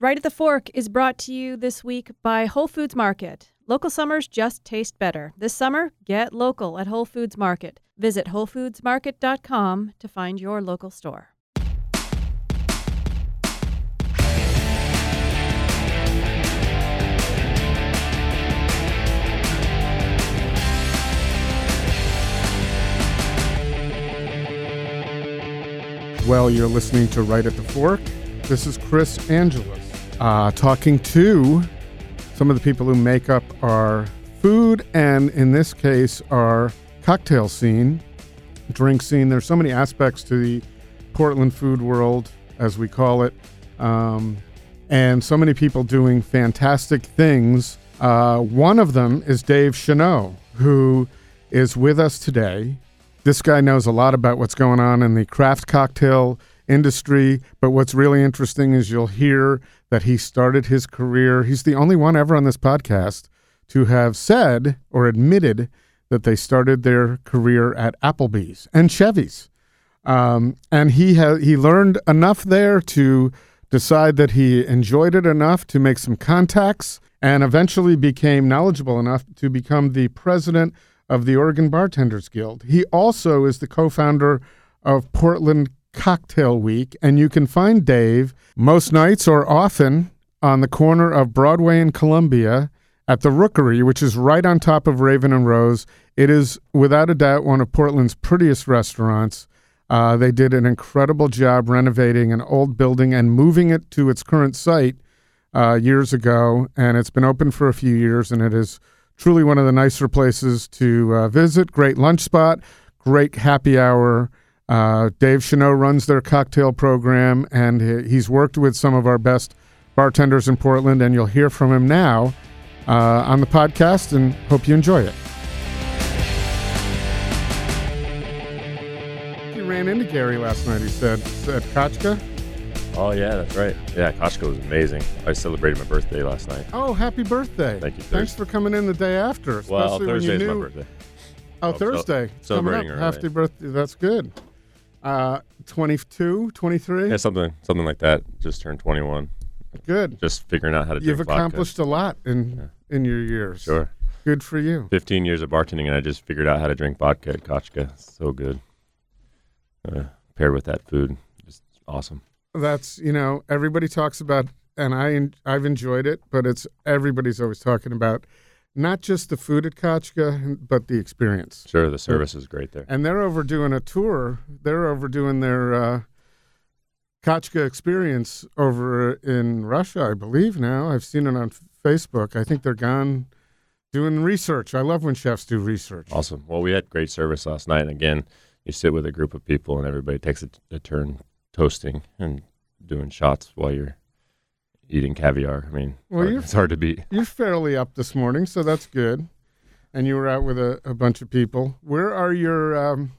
Right at the Fork is brought to you this week by Whole Foods Market. Local summers just taste better. This summer, get local at Whole Foods Market. Visit WholeFoodsMarket.com to find your local store. Well, you're listening to Right at the Fork. This is Chris Angeles uh, talking to some of the people who make up our food and, in this case, our cocktail scene, drink scene. There's so many aspects to the Portland food world, as we call it, um, and so many people doing fantastic things. Uh, one of them is Dave Shenaut, who is with us today. This guy knows a lot about what's going on in the craft cocktail industry, but what's really interesting is you'll hear that he started his career. He's the only one ever on this podcast to have said or admitted that they started their career at Applebee's and Chevy's. Um, and he ha- he learned enough there to decide that he enjoyed it enough to make some contacts and eventually became knowledgeable enough to become the president of the Oregon Bartenders Guild. He also is the co founder of Portland Cocktail Week, and you can find Dave most nights or often on the corner of Broadway and Columbia at the Rookery, which is right on top of Raven and Rose. It is without a doubt one of Portland's prettiest restaurants. Uh, they did an incredible job renovating an old building and moving it to its current site uh, years ago, and it's been open for a few years, and it is truly one of the nicer places to uh, visit. Great lunch spot, great happy hour. Uh, Dave Shenaut runs their cocktail program, and he's worked with some of our best bartenders in Portland, and you'll hear from him now uh, on the podcast, and hope you enjoy it. He ran into Gary last night, he said, at Kachka. Oh yeah, that's right. Yeah, Kachka was amazing. I celebrated my birthday last night. Oh, happy birthday. Thank you, Thanks Thursday. for coming in the day after, especially Well, Thursday's knew. my birthday. Oh, Oh, Thursday. Celebrating up. Happy birthday. That's good. Uh, 22, 23? Yeah, something something like that. Just turned 21. Good. Just figuring out how to. You've drink vodka. accomplished a lot in in your years. Sure. Good for you. 15 years of bartending, and I just figured out how to drink vodka at Kachka. So good. Uh, paired with that food, just awesome. That's, you know, everybody talks about and I I've enjoyed it, but it's everybody's always talking about not just the food at Kachka, but the experience. Sure, the service is great there. And they're overdoing a tour. They're overdoing their uh, Kachka experience over in Russia, I believe. Now I've seen it on Facebook. I think they're gone doing research. I love when chefs do research. Awesome. Well, we had great service last night, and again, you sit with a group of people, and everybody takes a, a turn toasting and doing shots while you're eating caviar. I mean, Well, hard- it's hard to beat. You're fairly up this morning, so that's good. And you were out with a, a bunch of people. Where are your? Um,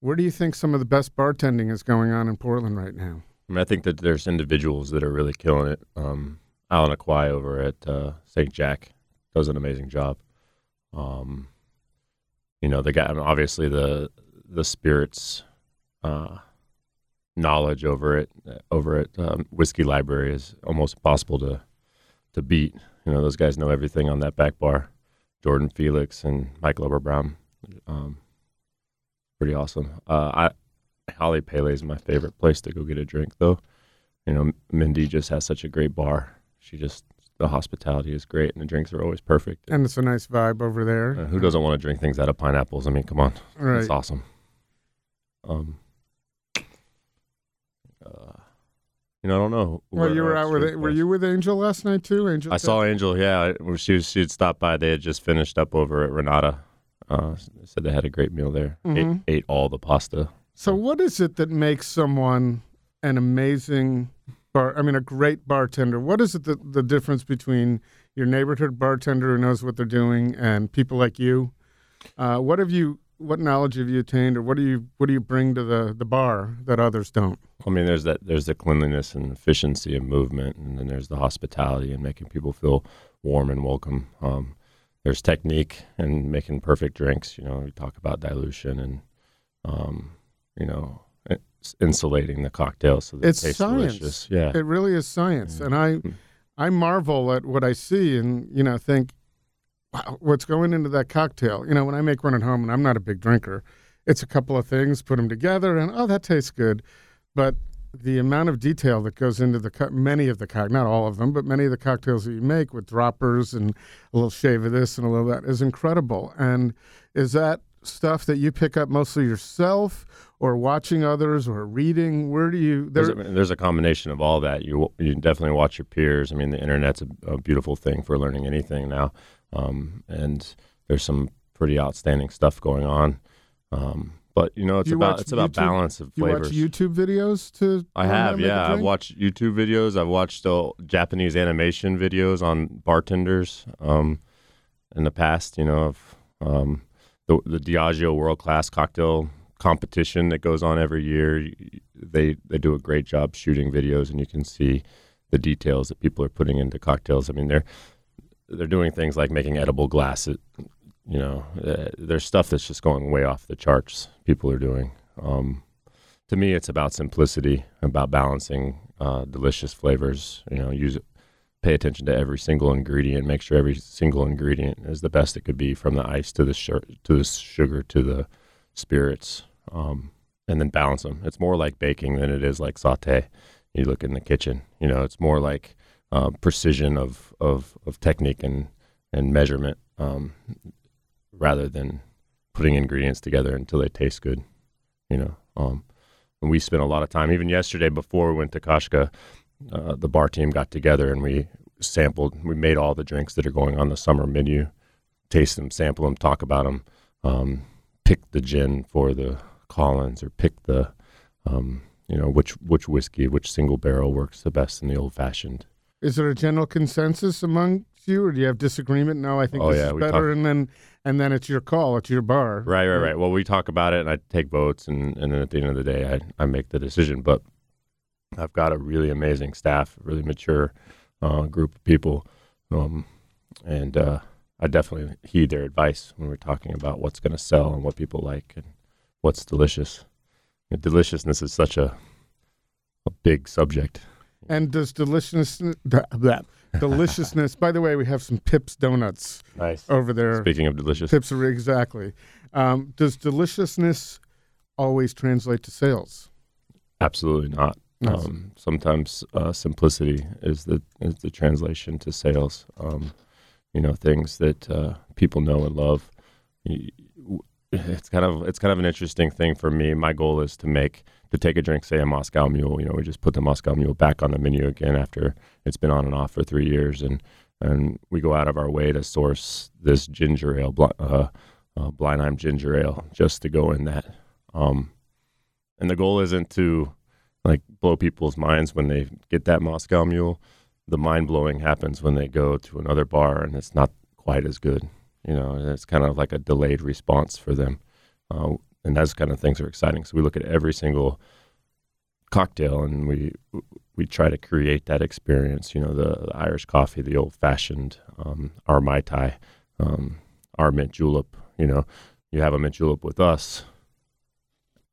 where do you think some of the best bartending is going on in Portland right now? I mean, I think that there's individuals that are really killing it. Um, Alan Aquai over at uh, St. Jack does an amazing job. Um, you know, the guy, and obviously the the spirits uh, knowledge over it over at um, Whiskey Library is almost impossible to to beat. You know, those guys know everything on that back bar. Jordan Felix and Michael Oberbrown, um, pretty awesome. Uh, I Hale Pele is my favorite place to go get a drink, though. You know, Mindy just has such a great bar. She just the hospitality is great, and the drinks are always perfect. And it's a nice vibe over there. Uh, who doesn't want to drink things out of pineapples? I mean, come on, Right. it's awesome. Um, uh, you know, I don't know. Well, you were out with were you with Angel last night too? Angel, I saw Angel. Yeah, she was, she had stopped by. They had just finished up over at Renata. Uh, said they had a great meal there. Mhm. Ate, ate all the pasta. So, what is it that makes someone an amazing bar? I mean, a great bartender. What is it that the difference between your neighborhood bartender who knows what they're doing and people like you? Uh, what have you? What knowledge have you attained, or what do you what do you bring to the the bar that others don't? I mean, there's that. There's the cleanliness and efficiency of movement, and then there's the hospitality and making people feel warm and welcome. Um, there's technique and making perfect drinks. You know, we talk about dilution and, um, you know, insulating the cocktail so that It's it tastes science. delicious. Yeah. It really is science, Yeah. and I. I marvel at what I see, and you know, think, wow, what's going into that cocktail? You know, when I make one at home, and I'm not a big drinker, it's a couple of things, put them together, and oh, that tastes good. But the amount of detail that goes into the co- many of the cock, not all of them, but many of the cocktails that you make with droppers and a little shave of this and a little that is incredible. And is that stuff that you pick up mostly yourself, or watching others, or reading? Where do you? There's a, there's a combination of all that. You you definitely watch your peers. I mean, the internet's a, a beautiful thing for learning anything now, um, and there's some pretty outstanding stuff going on. Um, but you know, it's You about it's about YouTube- balance of flavors. you watch YouTube videos to? I learn how to have, yeah. I've watched YouTube videos. I've watched uh, Japanese animation videos on bartenders um, in the past. You know, of um, the the Diageo World Class Cocktail competition that goes on every year. They they do a great job shooting videos, and you can see the details that people are putting into cocktails. I mean, they're they're doing things like making edible glasses. You know, uh, there's stuff that's just going way off the charts. People are doing. Um, to me, it's about simplicity, about balancing uh, delicious flavors. You know, use pay attention to every single ingredient, make sure every single ingredient is the best it could be, from the ice to the sur- to the sugar to the spirits, um, and then balance them. It's more like baking than it is like saute. You look in the kitchen, you know, it's more like uh, precision of, of of technique and and measurement, um, rather than putting ingredients together until they taste good. You know, um, and we spent a lot of time. Even yesterday, before we went to Kachka, uh, the bar team got together and we sampled. We made all the drinks that are going on the summer menu, taste them, sample them, talk about them, um, pick the gin for the Collins, or pick the, um, you know, which which whiskey, which single barrel works the best in the old fashioned. Is there a general consensus among you, or do you have disagreement? No, I think Oh, this yeah, is better, talk- and then and then it's your call. It's your bar. Right, right, right. Well, we talk about it, and I take votes, and, and then at the end of the day, I, I make the decision. But I've got a really amazing staff, really mature uh, group of people, um, and uh, I definitely heed their advice when we're talking about what's going to sell and what people like and what's delicious. Deliciousness is such a a big subject. And does deliciousness that deliciousness? by the way, we have some Pips donuts Nice. over there. Speaking of delicious, Pips are exactly. Um, does deliciousness always translate to sales? absolutely not. Yes. Um, sometimes uh, simplicity is the is the translation to sales. Um, you know, things that uh, people know and love. It's kind of it's kind of an interesting thing for me. My goal is to make to take a drink, say a Moscow Mule. You know, we just put the Moscow Mule back on the menu again after it's been on and off for three years, and and we go out of our way to source this ginger ale, uh, uh, Blenheim ginger ale, just to go in that. Um, and the goal isn't to like blow people's minds when they get that Moscow Mule. The mind blowing happens when they go to another bar and it's not quite as good. You know, it's kind of like a delayed response for them, uh, and those kind of things are exciting. So we look at every single cocktail and we we try to create that experience. You know, the, the Irish coffee, the old fashioned, um, our mai tai, um, our mint julep. You know, you have a mint julep with us,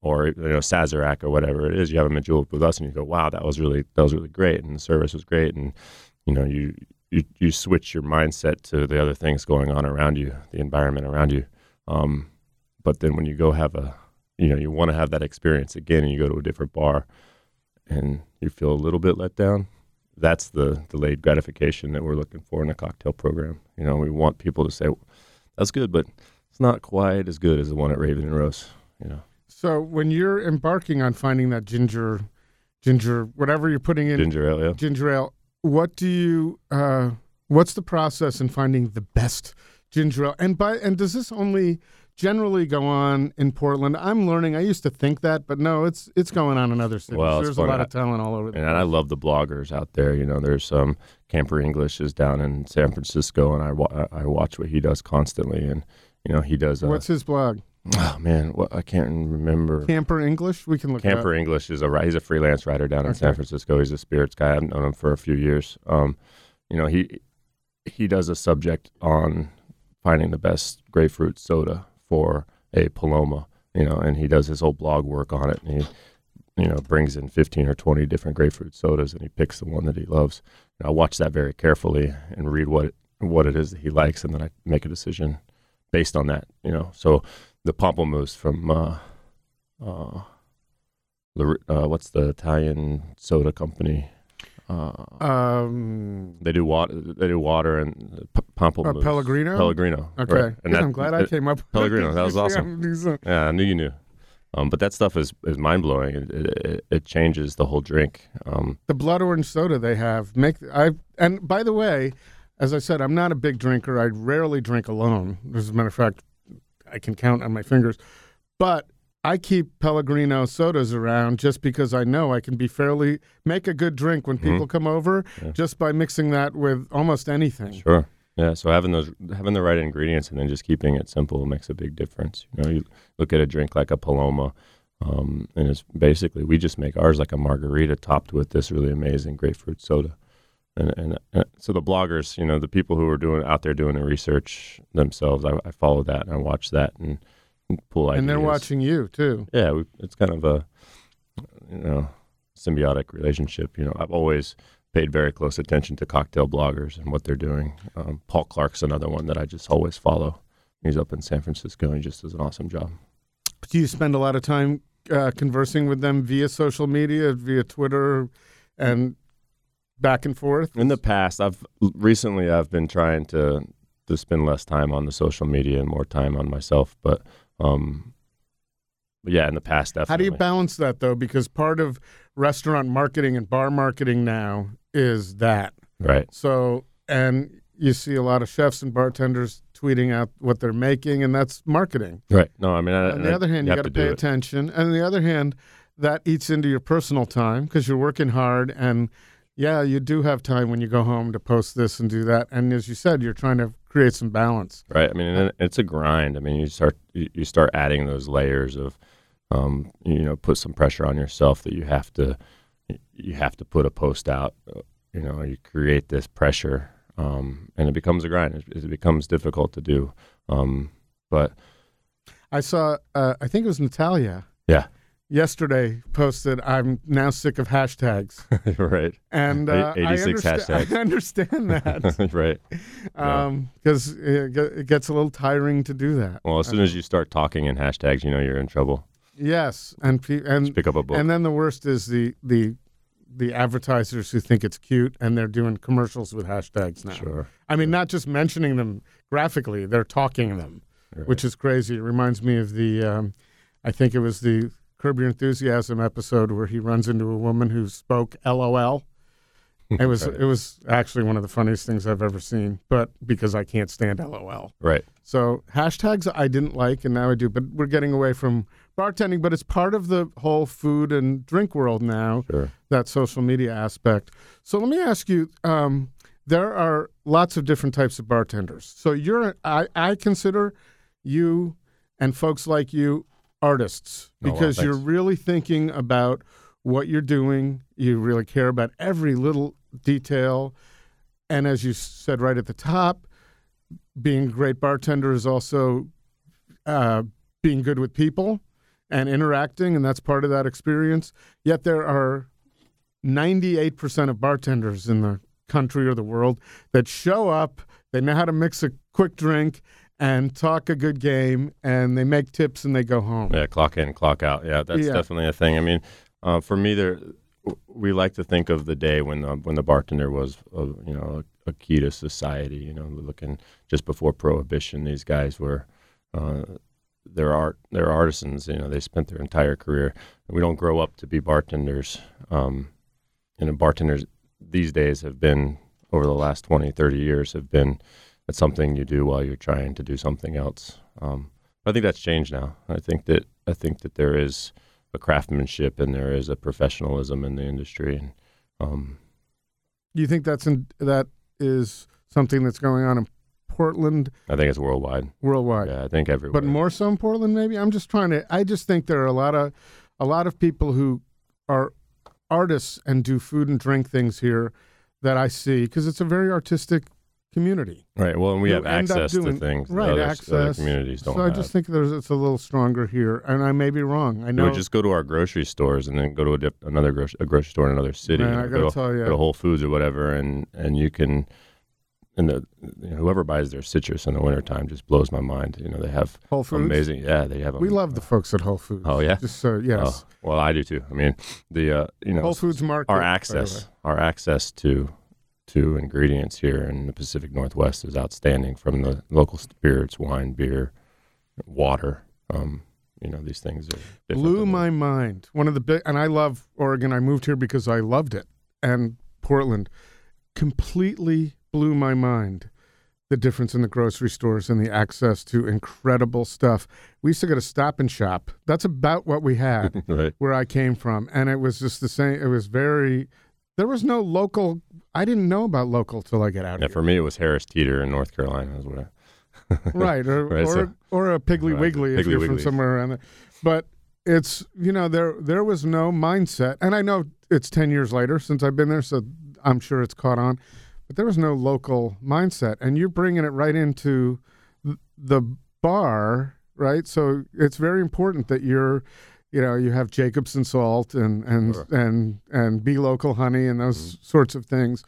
or you know Sazerac or whatever it is. You have a mint julep with us, and you go, "Wow, that was really that was really great," and the service was great, and you know you you you switch your mindset to the other things going on around you, the environment around you. Um, but then when you go have a, you know, you want to have that experience again, and you go to a different bar, and you feel a little bit let down. That's the delayed gratification that we're looking for in a cocktail program. You know, we want people to say, "That's good," but it's not quite as good as the one at Raven and Rose. You know. So when you're embarking on finding that ginger, ginger, whatever you're putting in Ginger ale, yeah. ginger ale, what do you? Uh, what's the process in finding the best ginger ale? And by and does this only generally go on in Portland? I'm learning. I used to think that, but no, it's it's going on in other cities. Well, There's a lot of talent all over. The And I love the bloggers out there. You know, there's some Camper English is down in San Francisco, and I wa- I watch what he does constantly. And you know, he does. Uh, What's his blog? Oh man, what I can't remember. Camper English. We can look. Camper English is a he's a freelance writer down in Okay. San Francisco. He's a spirits guy. I've known him for a few years. Um, you know, he he does a subject on finding the best grapefruit soda for a Paloma. You know, and he does his whole blog work on it. And he you know brings in 15 or 20 different grapefruit sodas and he picks the one that he loves. And I watch that very carefully and read what it, what it is that he likes, and then I make a decision based on that. You know, so the pamplemousse from uh, uh, uh, what's the Italian soda company? Uh, Um, they do water. They do water and p- uh, pamplemousse. Pellegrino. Pellegrino. Okay, right. And that- I'm glad I came up. with Pellegrino, that was awesome. Yeah, I knew you knew. Um, but that stuff is, is mind blowing. It, it, it changes the whole drink. Um, the blood orange soda they have make I and by the way, as I said, I'm not a big drinker. I rarely drink alone. As a matter of fact, I can count on my fingers. But I keep Pellegrino sodas around just because I know I can be fairly make a good drink when people come over Mm-hmm. Yeah. just by mixing that with almost anything. Sure. Yeah. So having those, having the right ingredients, and then just keeping it simple makes a big difference. You know, you look at a drink like a Paloma, um, and it's basically we just make ours like a margarita topped with this really amazing grapefruit soda. And, and uh, so the bloggers, you know, the people who are doing out there doing the research themselves, I, I follow that and I watch that and, and pull ideas. And they're watching you too. yeah, we, it's kind of a you know symbiotic relationship. You know, I've always paid very close attention to cocktail bloggers and what they're doing. Um, Paul Clarke's another one that I just always follow. He's up in San Francisco and he just does an awesome job. Do you spend a lot of time uh, conversing with them via social media, via Twitter, and back and forth? In the past, I've recently I've been trying to to spend less time on the social media and more time on myself. But um, but yeah, in the past, definitely. How do you balance that though? Because part of restaurant marketing and bar marketing now is that. right? So, and you see a lot of chefs and bartenders tweeting out what they're making, and that's marketing. Right. No, I mean, I, on the other hand, you, got to pay do it. attention. And on the other hand, that eats into your personal time because you're working hard. And yeah, you do have time when you go home to post this and do that. And as you said, you're trying to create some balance. Right. I mean, it's a grind. I mean, you start you start adding those layers of, um, you know, put some pressure on yourself that you have to, you have to put a post out. You know, you create this pressure, um, and it becomes a grind. It, it becomes difficult to do. Um, but I saw, uh, I think it was Natalia yeah, yesterday posted, I'm now sick of hashtags. right, And uh, I, 86 understa- hashtags. I understand that right. Because it, ge- it gets a little tiring to do that. Well, as soon as you start talking in hashtags, you know you're in trouble. Yes, and pe- and Just pick up a book. and then the worst is the the the advertisers who think it's cute and they're doing commercials with hashtags now. sure. I mean, not just mentioning them graphically; they're talking them, Right. which is crazy. It reminds me of the, um, I think it was the Curb Your Enthusiasm episode where he runs into a woman who spoke LOL. It was Right. it was actually one of the funniest things I've ever seen, but because I can't stand LOL. right. So hashtags I didn't like, and now I do. But we're getting away from bartending, but it's part of the whole food and drink world now. Sure. That social media aspect. So let me ask you: um, there are lots of different types of bartenders. So you're, I, I consider you and folks like you artists Oh, wow, because you're really thinking about what you're doing. You really care about every little detail, and as you said right at the top, being a great bartender is also uh, being good with people and interacting, and that's part of that experience. Yet there are 98% of bartenders in the country or the world that show up, they know how to mix a quick drink and talk a good game, and they make tips and they go home. Yeah, clock in, clock out. Yeah, that's Yeah. definitely a thing. I mean, uh, for me, there we like to think of the day when the when the bartender was, uh, you know, a, a key to society. You know, looking just before prohibition, these guys were. Uh, they're art. They're artisans. You know, they spent their entire career. We don't grow up to be bartenders. Um, and bartenders these days have been over the last 20, 30 years have been it's something you do while you're trying to do something else. Um, I think that's changed now. I think that I think that there is a craftsmanship and there is a professionalism in the industry, and um, Do you think that's in, that is something that's going on in Portland I think it's worldwide. worldwide? Yeah, I think everywhere. but more so in Portland, maybe. I'm just trying to. I just think there are a lot of a lot of people who are artists and do food and drink things here that I see because it's a very artistic community. Right. Well, and we You have access doing- to things right, other, access. other communities don't so I have. just think there's it's a little stronger here, and I may be wrong. I know. just go to our grocery stores and then go to a dip, another grocery, a grocery store in another city. Man, I gotta go, to, tell go to Whole Foods or whatever, and and you can, and the you know, whoever buys their citrus in the wintertime just blows my mind. You know, they have Whole Foods. amazing. Yeah, they have. A, We love the folks at Whole Foods. Oh yeah. Just so yes, Oh, well, I do too. I mean, the uh, you know Whole Foods Market. our access our access to to ingredients here in the Pacific Northwest is outstanding from the local spirits, wine, beer, water. Um, you know, these things are different blew my mind. One of the big, and I love Oregon. I moved here because I loved it, and Portland completely blew my mind. The difference in the grocery stores and the access to incredible stuff. We used to go to Stop and Shop. That's about what we had right. where I came from, and it was just the same. It was very. There was no local. I didn't know about local till I get out Yeah, here. for me it was Harris Teeter in North Carolina. Is what I, right or Right, or, so- or a Piggly Right, Wiggly if you're from somewhere around there. But it's you know there there was no mindset, and I know it's ten years later since I've been there, so I'm sure it's caught on. But there was no local mindset, and you're bringing it right into the bar, right? So it's very important that you're. You know, you have Jacobsen salt and and Sure. and and be local honey and those Mm-hmm. sorts of things.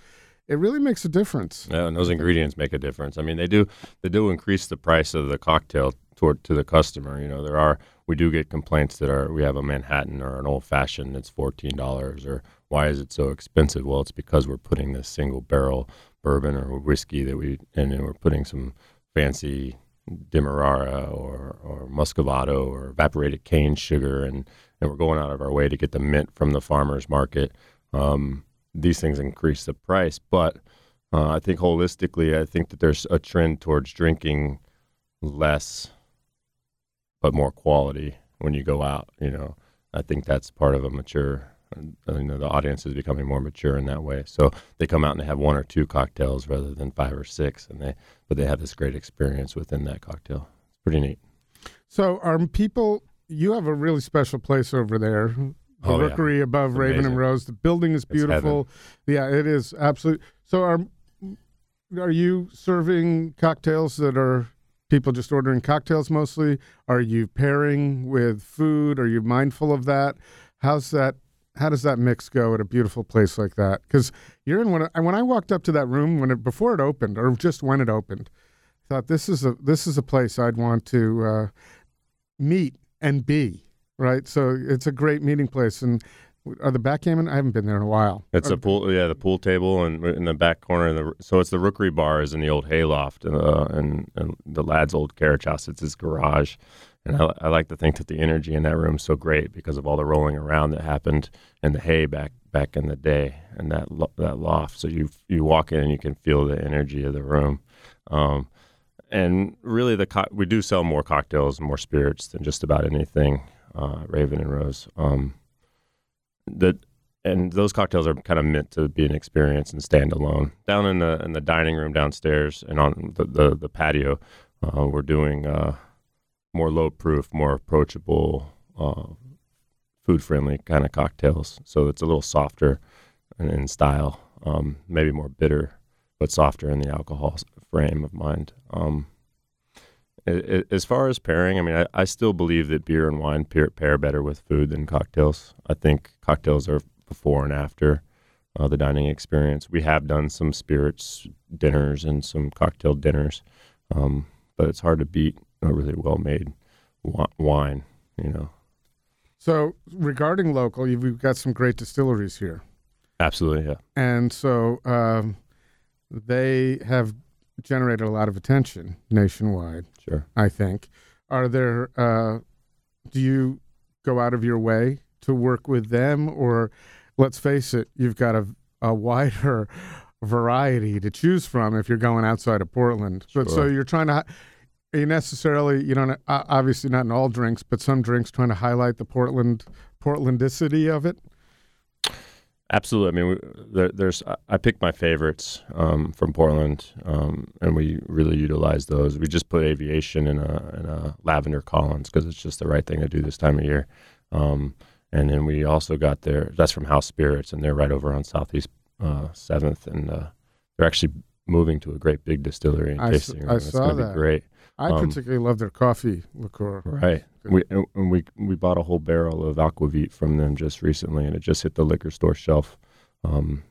It really makes a difference. yeah, and those ingredients make a difference. I mean, they do they do increase the price of the cocktail toward to the customer. You know, there are we do get complaints that are we have a Manhattan or an old fashioned that's fourteen dollars or why is it so expensive? Well, it's because we're putting this single barrel bourbon or whiskey that we and then we're putting some fancy demerara or or muscovado or evaporated cane sugar and and we're going out of our way to get the mint from the farmers market. Um, these things increase the price, but uh, I think holistically, I think that there's a trend towards drinking less, but more quality when you go out. You know, I think that's part of a mature. You know, the audience is becoming more mature in that way. So they come out and they have one or two cocktails rather than five or six, and they but they have this great experience within that cocktail. It's pretty neat. So are people? You have a really special place over there, the Oh, yeah. Rookery above It's Raven and. Rose. The building is beautiful. Yeah, it is absolutely. So are are you serving cocktails that are people just ordering cocktails mostly? Are you pairing with food? Are you mindful of that? How's that? How does that mix go at a beautiful place like that? Because you're in one. Of, when I walked up to that room when it before it opened, or just when it opened, I thought this is a this is a place I'd want to uh, meet and be. Right, so it's a great meeting place. And are the backgammon? I haven't been there in a while. It's a pool, yeah, the pool table, and in the back corner. The, so it's the Rookery Bar is in the old hayloft, uh, and and the lad's old carriage house. It's his garage, and I, I like to think that the energy in that room is so great because of all the rolling around that happened in the hay back back in the day, and that lo- that loft. So you you walk in and you can feel the energy of the room. Um, and really, the co- we do sell more cocktails, and more spirits than just about anything. Uh, Raven and Rose. Um, that and those cocktails are kind of meant to be an experience and stand alone. Down in the in the dining room downstairs and on the the, the patio, uh, we're doing uh, more low proof, more approachable, uh, food friendly kind of cocktails. So it's a little softer in, in style, um, maybe more bitter, but softer in the alcohol frame of mind. Um, a- a- as far as pairing, I mean, I, I still believe that beer and wine pair, pair better with food than cocktails. I think cocktails are before and after uh, the dining experience. We have done some spirits dinners and some cocktail dinners, um, but it's hard to beat a really well made wi- wine. You know, So regarding local, you've we've got some great distilleries here, absolutely, yeah. and so um, they have generated a lot of attention nationwide. Sure. I think. Are there? Uh, do you go out of your way to work with them, or let's face it, you've got a a wider variety to choose from if you're going outside of Portland. But so you're trying to. You necessarily, you uh, obviously not in all drinks, but some drinks trying to highlight the Portland Portlandicity of it. Absolutely. I mean, we, there, there's I- picked my favorites um, from Portland, um, and we really utilize those. We just put aviation in a in a lavender Collins because it's just the right thing to do this time of year. Um, and then we also got there. that's from House Spirits, and they're right over on Southeast uh, Seventh, and uh, they're actually moving to a great big distillery and tasting room. It's going to be great. I Um, particularly love their coffee liqueur. Right. We and and we we bought a whole barrel of aquavit from them just recently, and it just hit the liquor store shelf. Um,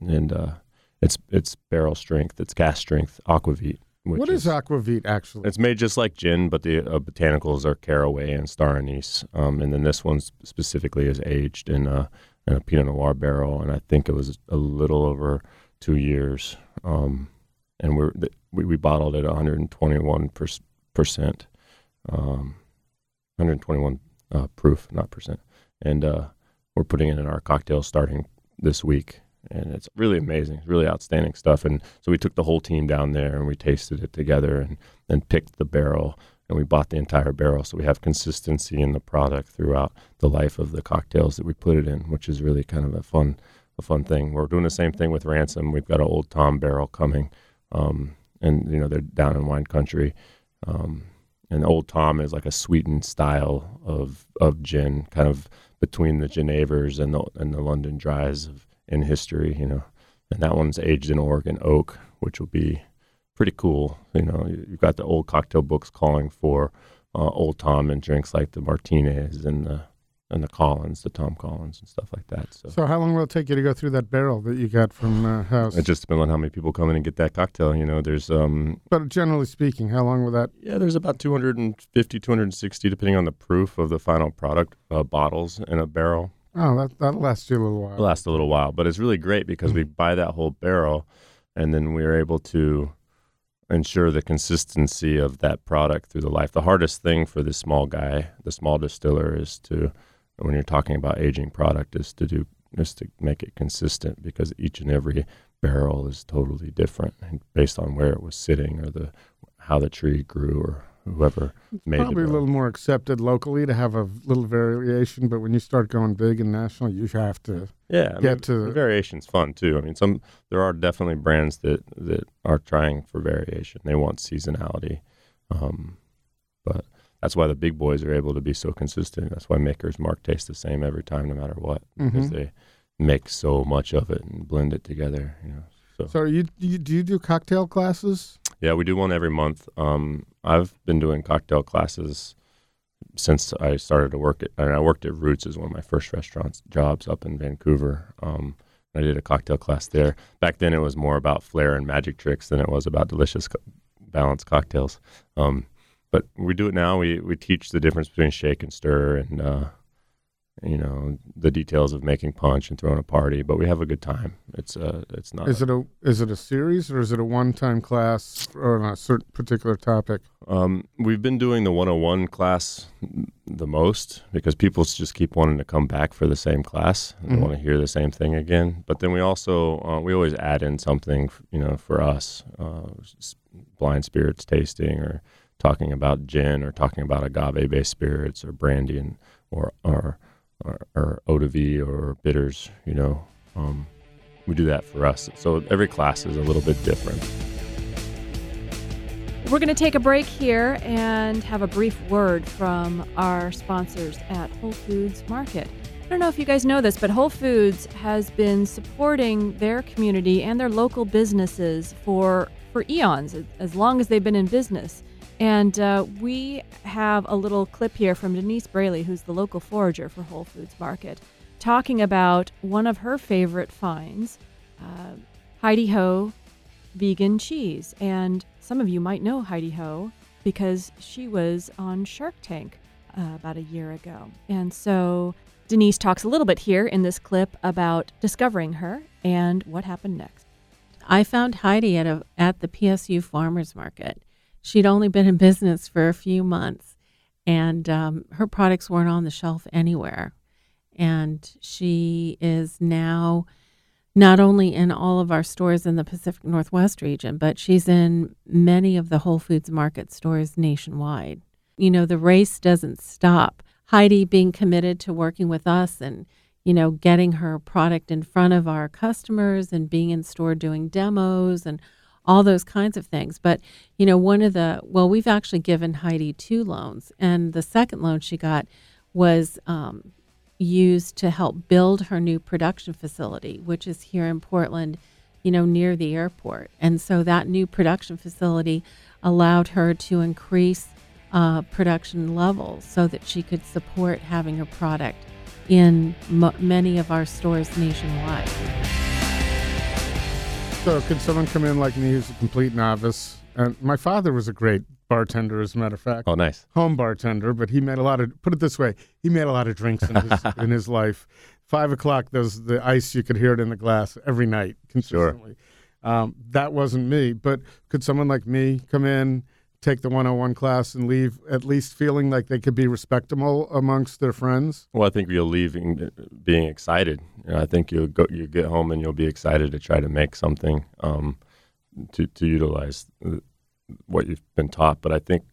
and uh, it's it's barrel strength, it's gas strength aquavit. Which What is aquavit actually? It's made just like gin, but the uh, botanicals are caraway and star anise. Um, and then this one specifically is aged in a, in a Pinot Noir barrel, and I think it was a little over two years. Um, and we're, we we bottled it 121 percent, um, 121 uh, proof, not percent. And uh, we're putting it in our cocktail starting this week, and it's really amazing. It's really outstanding stuff. And so we took the whole team down there and we tasted it together and then picked the barrel and we bought the entire barrel so we have consistency in the product throughout the life of the cocktails that we put it in, which is really kind of a fun a fun thing. We're doing the same thing with Ransom. We've got an old Tom barrel coming, um, and you know they're down in wine country. Um, and Old Tom is like a sweetened style of of gin, kind of between the Genevers and the and the London Dries of in history, you know. And that one's aged in Oregon oak, which will be pretty cool. You know, You- you've got the old cocktail books calling for uh, Old Tom and drinks like the Martinez and the and the Collins, the Tom Collins and stuff like that. So, So how long will it take you to go through that barrel that you got from uh, house? it just depends on how many people come in and get that cocktail. You know, there's um but generally speaking, how long will that? yeah, there's about 250, 260 depending on the proof of the final product uh, bottles in a barrel. Oh, that that lasts you a little while. It lasts a little while, but it's really great because we buy that whole barrel, and then we are able to ensure the consistency of that product through the life. The hardest thing for the small guy, the small distiller, is to when you're talking about aging product, is to do is to make it consistent because each and every barrel is totally different and based on where it was sitting or the how the tree grew or whoever made it. Probably the a little more accepted locally to have a little variation, but when you start going big and national, you have to. Yeah, I get mean, to- the variation's fun too. I mean, some there are definitely brands that that are trying for variation. They want seasonality, um, that's why the big boys are able to be so consistent. That's why Maker's Mark tastes the same every time, no matter what, because Mhm. they make so much of it and blend it together. You know. So, So you, you do you do cocktail classes? yeah, we do one every month. Um, I've been doing cocktail classes since I started to work at. And I worked at Roots as one of my first restaurants jobs up in Vancouver. Um, I did a cocktail class there. Back then, it was more about flair and magic tricks than it was about delicious, co- balanced cocktails. Um, but we do it now. We we teach the difference between shake and stir, and uh, you know the details of making punch and throwing a party. But we have a good time. It's uh, it's not. Is it a is it a series or is it a one time class on a certain particular topic? Um, we've been doing the 101 class the most because people just keep wanting to come back for the same class. They Mhm. want to hear the same thing again. But then we also uh, we always add in something, you know, for us, uh, blind spirits tasting or talking about gin or talking about agave based spirits or brandy and or or or, or eau de vie or bitters. You know, um, we do that for us. So every class is a little bit different. We're going to take a break here and have a brief word from our sponsors at Whole Foods Market. I don't know if you guys know this, but Whole Foods has been supporting their community and their local businesses for for eons, as long as they've been in business. And uh, we have a little clip here from Denise Braley, who's the local forager for Whole Foods Market, talking about one of her favorite finds, uh, Heidi Ho vegan cheese. And some of you might know Heidi Ho because she was on Shark Tank uh, about a year ago. And so Denise talks a little bit here in this clip about discovering her and what happened next. I found Heidi at a at the PSU Farmers Market. She'd only been in business for a few months, and um, her products weren't on the shelf anywhere. And she is now not only in all of our stores in the Pacific Northwest region, but she's in many of the Whole Foods Market stores nationwide. You know, the race doesn't stop. Heidi being committed to working with us and you know, getting her product in front of our customers and being in store doing demos and all those kinds of things. But, you know, one of the, well, we've actually given Heidi two loans. And the second loan she got was um, used to help build her new production facility, which is here in Portland, you know, near the airport. And so that new production facility allowed her to increase uh, production levels so that she could support having her product in m- many of our stores nationwide. So, could someone come in like me who's a complete novice? And my father was a great bartender, as a matter of fact. Oh, nice. Home bartender, but he made a lot of. Put it this way, he made a lot of drinks in his in his life. Five o'clock, those the ice you could hear it in the glass every night consistently. Um, that wasn't me, but could someone like me come in, take the 101 class, and leave at least feeling like they could be respectable amongst their friends? Well, I think you'll leave being excited. You know, I think you'll go, you get home and you'll be excited to try to make something um, to to utilize uh, what you've been taught. But I think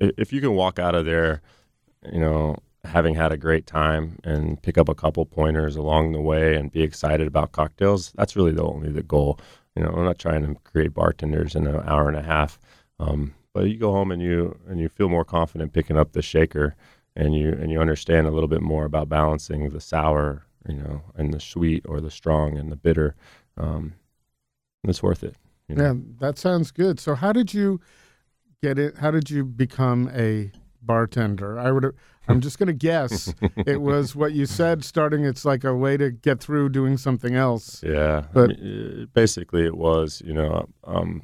if you can walk out of there, you know, having had a great time and pick up a couple pointers along the way and be excited about cocktails, that's really the only the goal. You know, I'm not trying to create bartenders in an hour and a half. Um, but you go home and you and you feel more confident picking up the shaker and you and you understand a little bit more about balancing the sour, you know, and the sweet or the strong and the bitter. Um, it's worth it. You know? Yeah, that sounds good. So, how did you get it? How did you become a bartender? I would. I'm just going to guess it was what you said. Starting, it's like a way to get through doing something else. Yeah, But- I mean, uh, basically it was, you know, um,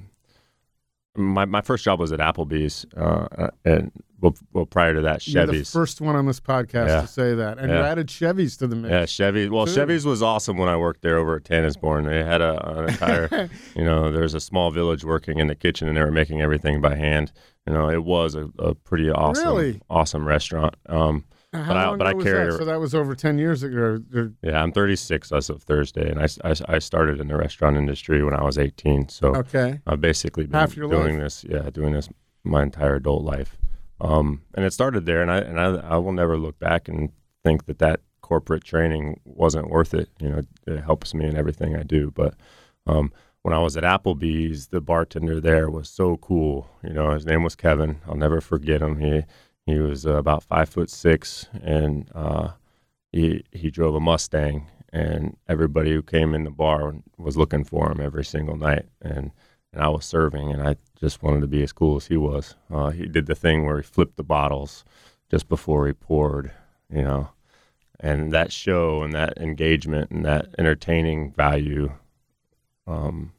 my my first job was at Applebee's, uh, and well, well, prior to that, You're the Chevy's. first one on this podcast Yeah. to say that, and you added Chevys to the mix. Yeah, Chevy. Well, Too. Chevy's was awesome when I worked there over at Tanasbourne. They had a, an entire, you know, there was a small village working in the kitchen, and they were making everything by hand. You know, it was a, a pretty awesome, Really? awesome restaurant. Um, How but I- but I was carried that? a- So that was over ten years ago. yeah, I'm 36 as of Thursday, and I I started in the restaurant industry when I was 18. So Okay. I've basically been Half your doing life. this, yeah, doing this my entire adult life. Um, and it started there, and I and I, I will never look back and think that that corporate training wasn't worth it. You know, it helps me in everything I do. But um, when I was at Applebee's, the bartender there was so cool. You know, his name was Kevin. I'll never forget him. He he was uh, about five foot six, and uh, he he drove a Mustang, and everybody who came in the bar was looking for him every single night, and and I was serving, and I just wanted to be as cool as he was. Uh, he did the thing where he flipped the bottles just before he poured, you know, and that show and that engagement and that entertaining value, um,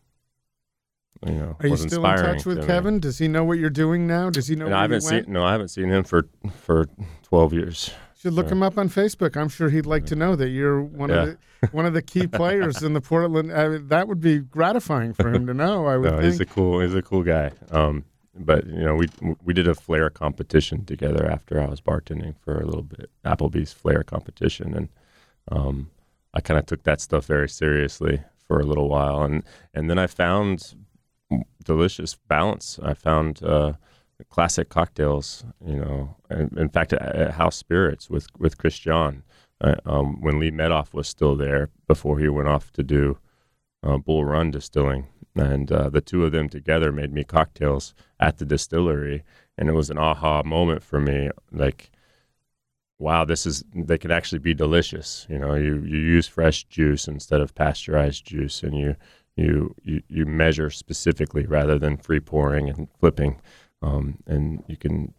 you know, Are you still in touch with to me. Kevin? Does he know what you're doing now? Does he know I haven't seen no, I haven't seen him for for twelve years. You Should look Yeah. him up on Facebook. I'm sure he'd like to know that you're one of the one of the key players in the Portland. I mean, that would be gratifying for him to know. I would No, he's a cool he's a cool guy. Um, but you know, we we did a flair competition together after I was bartending for a little bit, Applebee's flair competition, and um, I kind of took that stuff very seriously for a little while, and and then I found delicious balance. I found uh, classic cocktails, you know, and in fact, at, at House Spirits with with Chris John, uh, um, when Lee Medoff was still there before he went off to do uh, Bull Run Distilling, and uh, the two of them together made me cocktails at the distillery, and it was an aha moment for me. Like, wow, this is they can actually be delicious. You know, you you use fresh juice instead of pasteurized juice, and you you you, you measure specifically rather than free pouring and flipping, um, and you can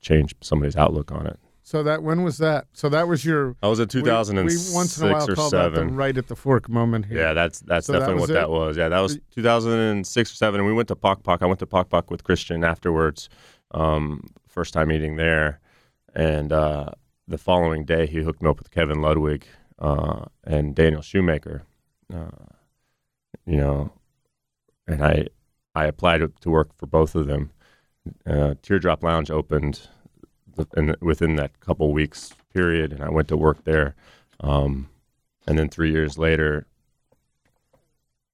change somebody's outlook on it. so that when was that? So that was your. I was in we- 2006 we, once in a while or call that seven. right at the fork moment here. Yeah, that's that's So that definitely was what it? that was. Yeah, that was 2006 or seven, and we went to Pok Pok. I went to Pok Pok with Christian afterwards. Um, first time eating there, and uh, the following day he hooked me up with Kevin Ludwig uh, and Daniel Shoemaker. Uh, you know, and I I applied to- work for both of them. Uh, Teardrop Lounge opened the- in, within that couple weeks period, and I went to work there. Um, and then three years later,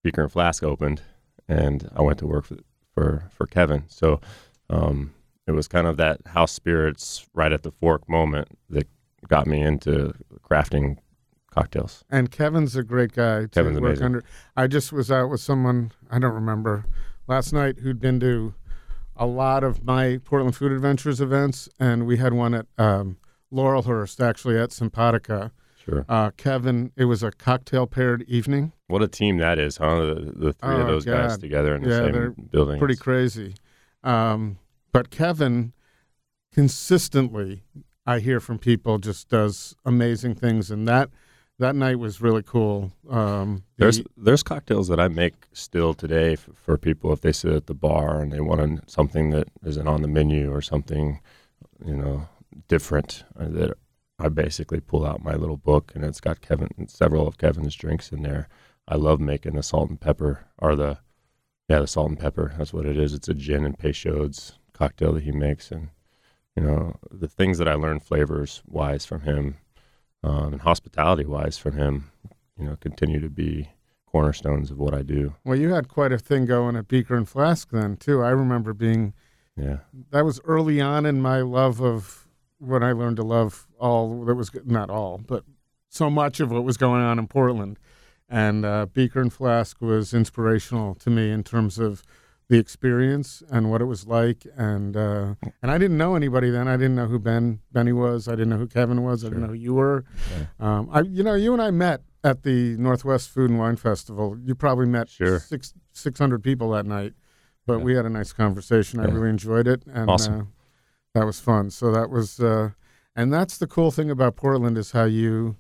Beaker and Flask opened, and I went to work for for, for Kevin. So um, it was kind of that house spirits right at the fork moment that got me into crafting cocktails. And Kevin's a great guy to Kevin's work amazing. under. I just was out with someone I don't remember last night who'd been to a lot of my Portland Food Adventures events, and we had one at um, Laurelhurst, actually at Simpatica. Sure. Uh, Kevin, it was a cocktail paired evening, What a team that is, huh? The, the three Oh, of those guys together in the Yeah, they're same building. pretty crazy. Um, but Kevin consistently, I hear from people, just does amazing things, and that that night was really cool. Um, the- There's there's cocktails that I make still today f- for people if they sit at the bar and they want something that isn't on the menu or something, you know, different. uh, That I basically pull out my little book and it's got Kevin several of Kevin's drinks in there. I love making the salt and pepper or the yeah the salt and pepper. That's what it is. It's a gin and Peychaud's cocktail that he makes and you know the things that I learned flavors wise from him um, and hospitality wise from him you know, continue to be cornerstones of what I do. well, you had quite a thing going at Beaker and Flask then too. I remember being Yeah. that was early on in my love of when I learned to love all that was not all, but so much of what was going on in Portland. And uh, Beaker and Flask was inspirational to me in terms of the experience and what it was like. And uh, and I didn't know anybody then. I didn't know who Ben Benny was. I didn't know who Kevin was. I didn't know who you were. Um, I you know you and I met at the Northwest Food and Wine Festival. You probably met Sure. six six hundred people that night, but Yeah. we had a nice conversation. I really enjoyed it, and Awesome. uh, that was fun. So that was, uh, and that's the cool thing about Portland is how you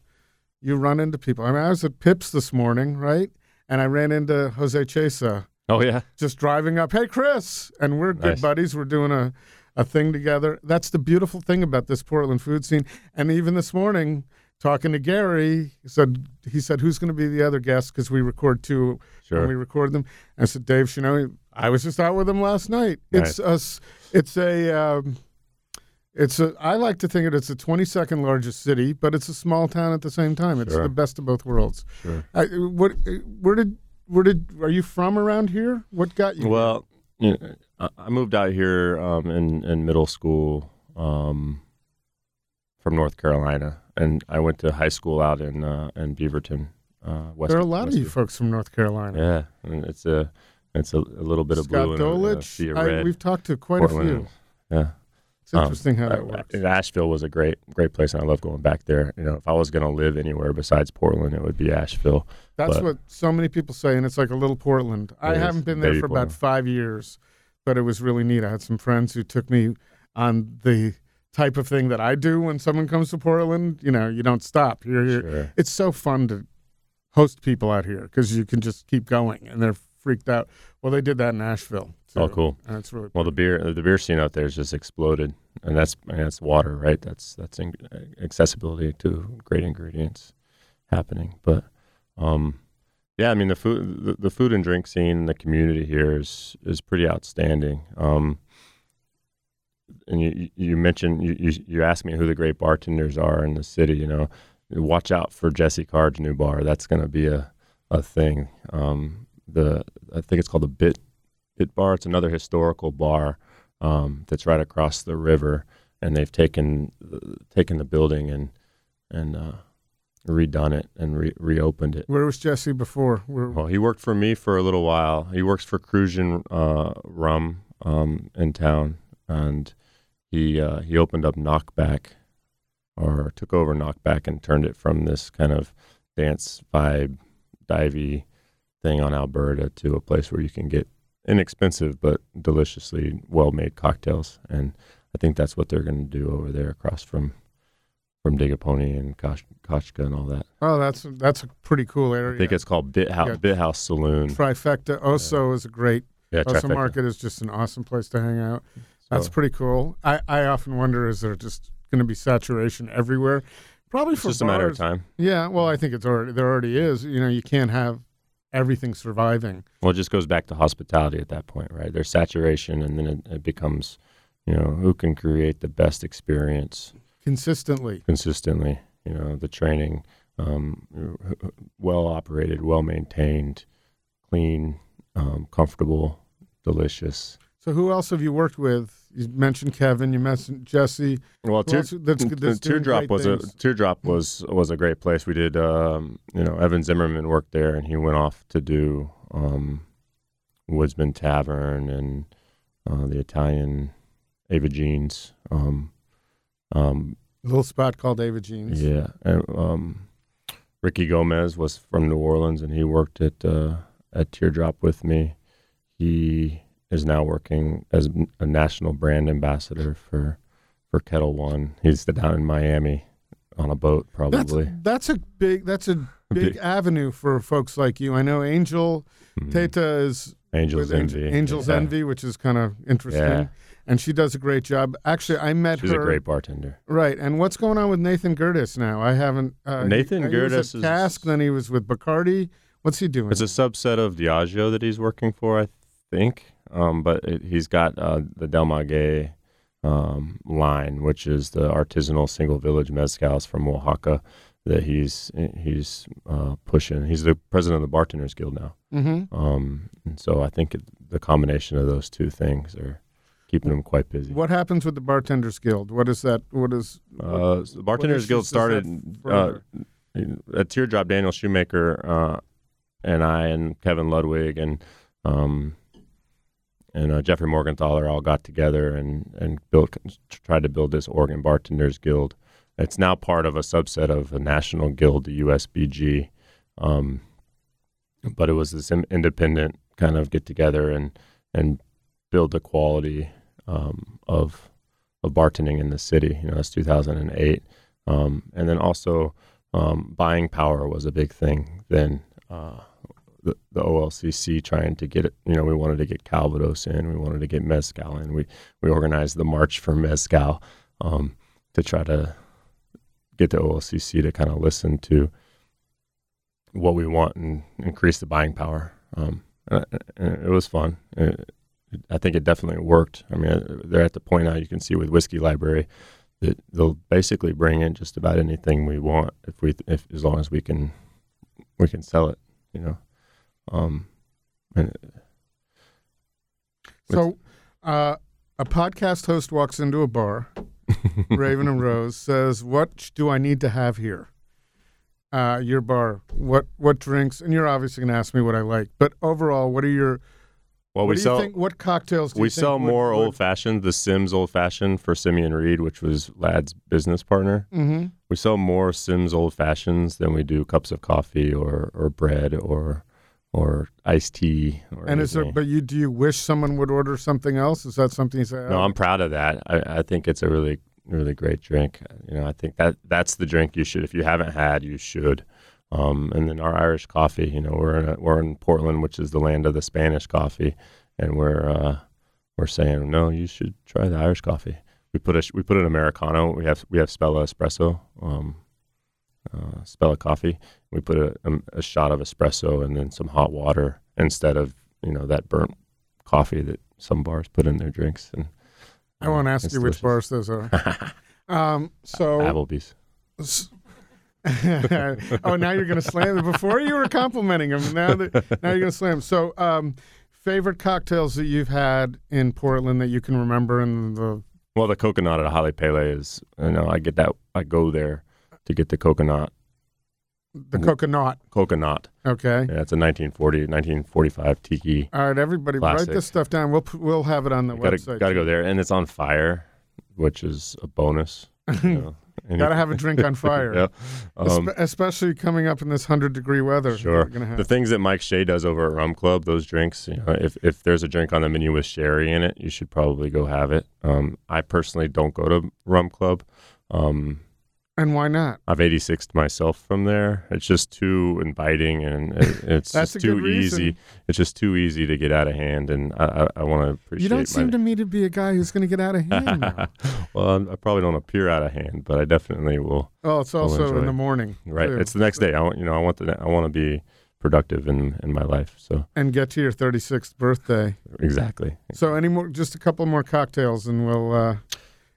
you run into people. I mean, I was at Pips this morning, right, and I ran into Jose Chesa Oh yeah. just driving up. Hey, Chris, and we're good Nice. buddies. We're doing a a thing together. That's the beautiful thing about this Portland food scene. And even this morning, talking to Gary, he said he said who's going to be the other guest because we record two when we record them. I said Dave Shenaut. I was just out with him last night. It's us. It's a. Um, it's a. I like to think it. It's the 22nd largest city, but it's a small town at the same time. It's Sure. the best of both worlds. Sure. I, what? Where did? Where did? Are you from around here? What got you? Well, you know, I- moved out here um, in in middle school um, from North Carolina, and I went to high school out in uh, in Beaverton. Uh, West, there are a lot of West- you folks from North Carolina. Yeah, and it's a it's a, a little bit of Scott blue and a, a Dolich. of I- we've talked to quite a few. Yeah. It's interesting how Um, that uh, works. Asheville was a great, great place, and I love going back there. You know, if I was going to live anywhere besides Portland, it would be Asheville. That's but- what so many people say, and it's like a little Portland. I haven't been there for about five years, but it was really neat. I had some friends who took me on the type of thing that I do when someone comes to Portland. You know, you don't stop. You're, you're, Sure. It's so fun to host people out here because you can just keep going, and they're freaked out. Well, they did that in Nashville. Oh, too, cool. And it's really Well, the beer, the beer scene out there has just exploded, and that's and that's water, right? That's that's in, accessibility to great ingredients happening. But, um, yeah, I mean the food, the, the food and drink scene in the community here is is pretty outstanding. Um, and you you mentioned you, you you asked me who the great bartenders are in the city. You know, watch out for Jesse Card's new bar. That's going to be a a thing. Um, the I think it's called the Bit Bit Bar. It's another historical bar um, that's right across the river, and they've taken taken the building and and uh, redone it and re- reopened it. Where was Jesse before? Where, Well, he worked for me for a little while. He works for Cruzan uh, Rum um, in town, and he uh, he opened up Knockback, or took over Knockback and turned it from this kind of dance vibe, divey thing on Alberta to a place where you can get inexpensive but deliciously well-made cocktails. And I think that's what they're going to do over there across from from Dig A Pony and Kosh, Kachka and all that. oh, that's that's a pretty cool area. I think it's called Bit House, Yeah. Bit House Saloon. Trifecta. Oso is a great. Yeah, Oso trifecta. Market is just an awesome place to hang out. That's pretty cool. I, I often wonder is there just going to be saturation everywhere? Probably It's for just a matter of time. Yeah, well, I think it's already there already is. You know, you can't have everything surviving. Well, it just goes back to hospitality at that point, right? There's saturation, and then it, it becomes, you know, who can create the best experience consistently. consistently. You know, the training, um, well operated, well maintained, clean, um, comfortable, delicious. So who else have you worked with? You mentioned Kevin. You mentioned Jesse. Well, tear, else that's, that's teardrop was things? a teardrop was was a great place. We did, um, you know, Evan Zimmerman worked there, and he went off to do um, Woodsman Tavern and uh, the Italian Ava Gene's. Um, um, a little spot called Ava Gene's. yeah, and, um, Ricky Gomez was from New Orleans, and he worked at uh, at Teardrop with me. He is now working as a national brand ambassador for for Ketel One. He's down in Miami on a boat, probably. That's, that's a big. That's a big, Big- avenue for folks like you. I know Angel Mhm. Tata is Angels Envy. Angel's Yeah. Envy, which is kind of interesting. Yeah. And she does a great job. Actually, I met She's her. She's a great bartender. Right. And what's going on with Nathan Gertis now? I haven't. Uh, Nathan he, he was Gertis at is- Cask, then he was with Bacardi. What's he doing? It's a subset of Diageo that he's working for, I think. Um, but it, he's got uh, the Del Maguey um, line, which is the artisanal single village mezcals from Oaxaca that he's he's uh, pushing. He's the president of the Bartenders Guild now. mm-hmm. Um, and so I think it, the combination of those two things are keeping him quite busy. What happens with the Bartenders Guild? What is that? What is? Uh, the Bartenders issues Guild started uh, further? at Teardrop. Daniel Shoemaker uh, and I and Kevin Ludwig and um, and uh, Jeffrey Morgenthaler all got together and and built tried to build this Oregon Bartenders Guild. It's now part of a subset of a national guild, the USBG. Um, but it was this in- independent kind of get together and and build the quality um, of of bartending in the city. You know, that's 2008, um, and then also um, buying power was a big thing. Then uh, the, the OLCC trying to get it. You know, we wanted to get Calvados in, we wanted to get mezcal in. We we organized the March for Mezcal um, to try to get the OLCC to kind of listen to what we want and increase the buying power. Um, it was fun. It, I think it definitely worked. I mean, they're at the point now you can see with Whiskey Library that they'll basically bring in just about anything we want if we if as long as we can we can sell it. You know, um, and So, uh, a podcast host walks into a bar. Raven and Rose says, "What do I need to have here?" Uh, your bar. What what drinks? And you're obviously going to ask me what I like, but overall, what are your? well, what we do you sell think? What cocktails? Do we you think sell more would- old fashioned. The Sims old fashioned for Simeon Reed, which was Ladd's business partner. Mhm. We sell more Sims old fashions than we do cups of coffee or or bread or or iced tea. Or And is there? But you do you wish someone would order something else? Is that something you say? No, "Oh, I'm proud of that. I, I think it's a really, really great drink. You know, I think that that's the drink you should, if you haven't had, you should. Um, and then our Irish coffee. You know, we're in a, we're in Portland, which is the land of the Spanish coffee, and we're uh, we're saying no, you should try the Irish coffee. We put a we put an americano. We have we have Spella espresso, um, uh, of coffee. We put a, a, a shot of espresso and then some hot water instead of you know that burnt coffee that some bars put in their drinks. And I won't ask it's you which bars those are. um, so Applebee's. Oh, now you're going to slam them. Before you were complimenting them. Now that now you're going to slam. 'em. So, um, favorite cocktails that you've had in Portland that you can remember in the Well, the coconut at Hale Pele is, you know, I get that. I go there to get the coconut. the coconut. Coconut. Okay. Yeah, it's a 1940, 1945 tiki. All right, everybody, write this stuff down. We'll we'll have it on the Gotta, website. gotta go there, and it's on fire, which is a bonus. You know. And Gotta have a drink on fire. yeah. Um, Espe- especially coming up in this hundred degree weather. Sure. Have. the things that Mike Shea does over at Rum Club, those drinks, you know, if, if there's a drink on the menu with sherry in it, you should probably go have it. Um, I personally don't go to Rum Club. Um, and why not? I've 86'd myself from there. It's just too inviting and it, it's just too easy. It's just too easy to get out of hand, and I, I, I want to appreciate. You don't my, seem to me to be a guy who's going to get out of hand. well, I probably don't appear out of hand, but I definitely will. oh, it's also in the morning. Right, too. it's the next day. I want you know I want the I want to be productive in in my life. So and get to your 36th birthday. exactly. So any more? Just a couple more cocktails, and we'll uh,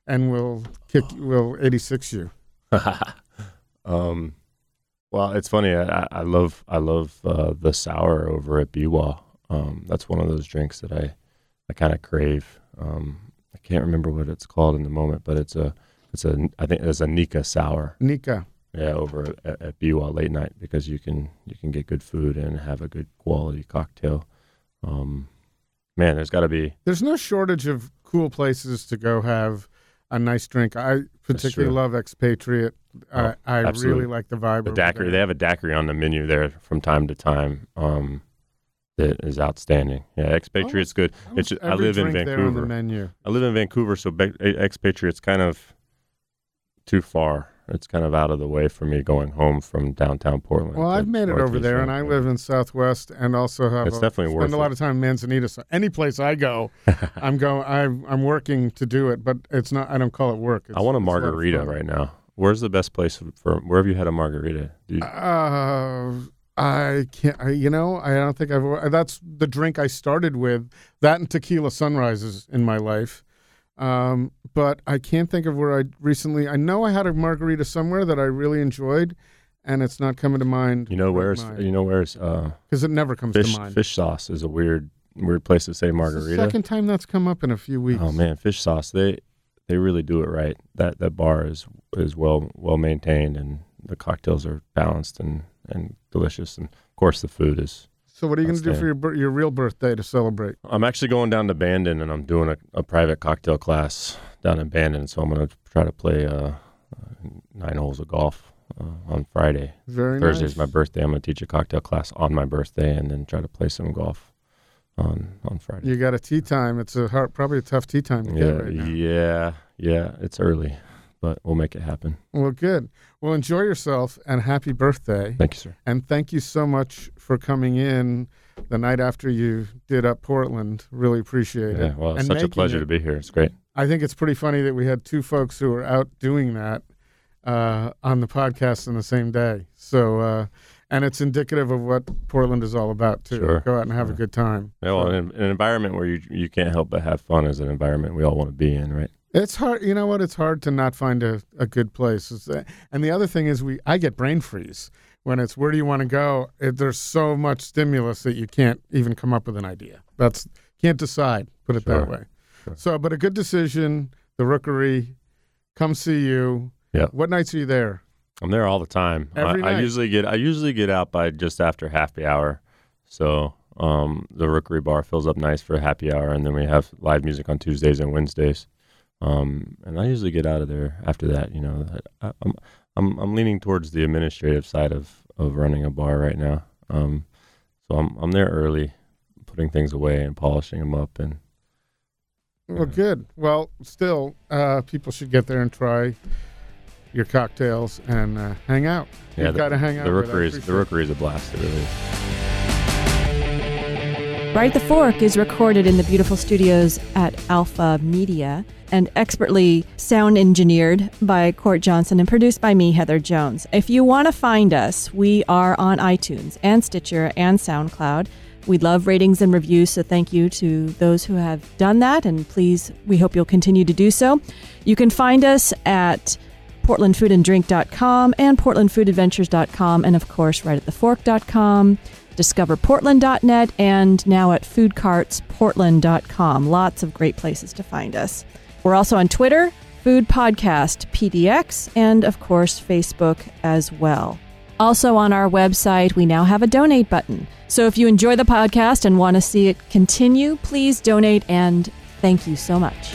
and we'll kick. We'll 86 you. um, well, it's funny. I, I- love I love uh, the sour over at Biwa. Um, that's one of those drinks that I I kind of crave. Um, I can't remember what it's called in the moment, but it's a it's a I think it's a Nikka sour. Nikka. Yeah, over at, at Biwa late night because you can you can get good food and have a good quality cocktail. Um, man, there's got to be There's no shortage of cool places to go have a nice drink. I particularly love Expatriate I, Oh, I absolutely. really like the vibe. The daiquiri. They have a daiquiri on the menu there from time to time. Um, that is outstanding. Yeah, expatriate's good. It's I live in drink there on the Vancouver. I live in Vancouver, so expatriate's kind of too far. It's kind of out of the way for me going home from downtown Portland. Well, I've made it over there, and I live in Southwest, and also have It's a, definitely spend worth a lot it. of time in Manzanita. So any place I go, I'm going. I'm I'm working to do it, but it's not. I don't call it work. It's, I want a it's lot of margarita fun. right now. Where's the best place for? Where have you had a margarita? Do you, Uh, I can't. I, you know, I don't think I've. That's the drink I started with. That and tequila sunrises in my life. Um, but I can't think of where I recently. I know I had a margarita somewhere that I really enjoyed, and it's not coming to mind. you know where's you know where's uh, because it never comes fish to mind. fish sauce is a weird weird place to say margarita. second time that's come up in a few weeks. Oh man, fish sauce. They they really do it right. That that bar is is well well maintained and the cocktails are balanced and and delicious and of course the food is. So what are you going to do for your your real birthday to celebrate? I'm actually going down to Bandon and I'm doing a, a private cocktail class down in Bandon, so I'm going to try to play uh, uh, nine holes of golf uh, on Friday. Very Thursday's nice. my birthday. I'm going to teach a cocktail class on my birthday and then try to play some golf on on Friday. You got a tee time. It's a hard, probably a tough tee time to yeah, get right now. yeah, yeah. It's early, but we'll make it happen. Well, good. Well, enjoy yourself and happy birthday. Thank you, sir. And thank you so much for coming in the night after you did up Portland. Really appreciate Yeah, it. well, it's And such a pleasure it. to be here. It's great. I think it's pretty funny that we had two folks who were out doing that uh, on the podcast in the same day. So, uh, and it's indicative of what Portland is all about too. Sure, Go out and have a good time. Yeah, well, So- an, an environment where you you can't help but have fun is an environment we all want to be in, right? It's hard. You know what? It's hard to not find a, a good place. Uh, and the other thing is, we I get brain freeze when it's where do you want to go. It, there's so much stimulus that you can't even come up with an idea. That's can't decide. Put it that way. Sure. So, but a good decision. The Rookery, come see you. Yeah. What nights are you there? I'm there all the time. Every I, I usually get I usually get out by just after happy hour, so um, the Rookery Bar fills up nice for happy hour, and then we have live music on Tuesdays and Wednesdays. Um, and I usually get out of there after that. You know, I, I'm I'm I'm leaning towards the administrative side of of running a bar right now. Um, so I'm I'm there early, putting things away and polishing them up, and Well, Yeah. good. Well, still, uh, people should get there and try your cocktails and uh, hang out. Yeah, You've the- got to hang out. the with. I Rookery is the. Rookery is a blast. It really is. Right the Fork is recorded in the beautiful studios at Alpha Media and expertly sound engineered by Court Johnson and produced by me, Heather Jones. If you want to find us, we are on iTunes and Stitcher and SoundCloud. We love ratings and reviews, so thank you to those who have done that, and please, we hope you'll continue to do so. You can find us at portlandfoodanddrink.com and portlandfoodadventures.com, and of course, right at thefork.com discoverportland.net, and now at foodcartsportland.com. Lots of great places to find us. We're also on Twitter, Food Podcast PDX, and of course, Facebook as well. Also on our website, we now have a donate button. So if you enjoy the podcast and want to see it continue, please donate and thank you so much.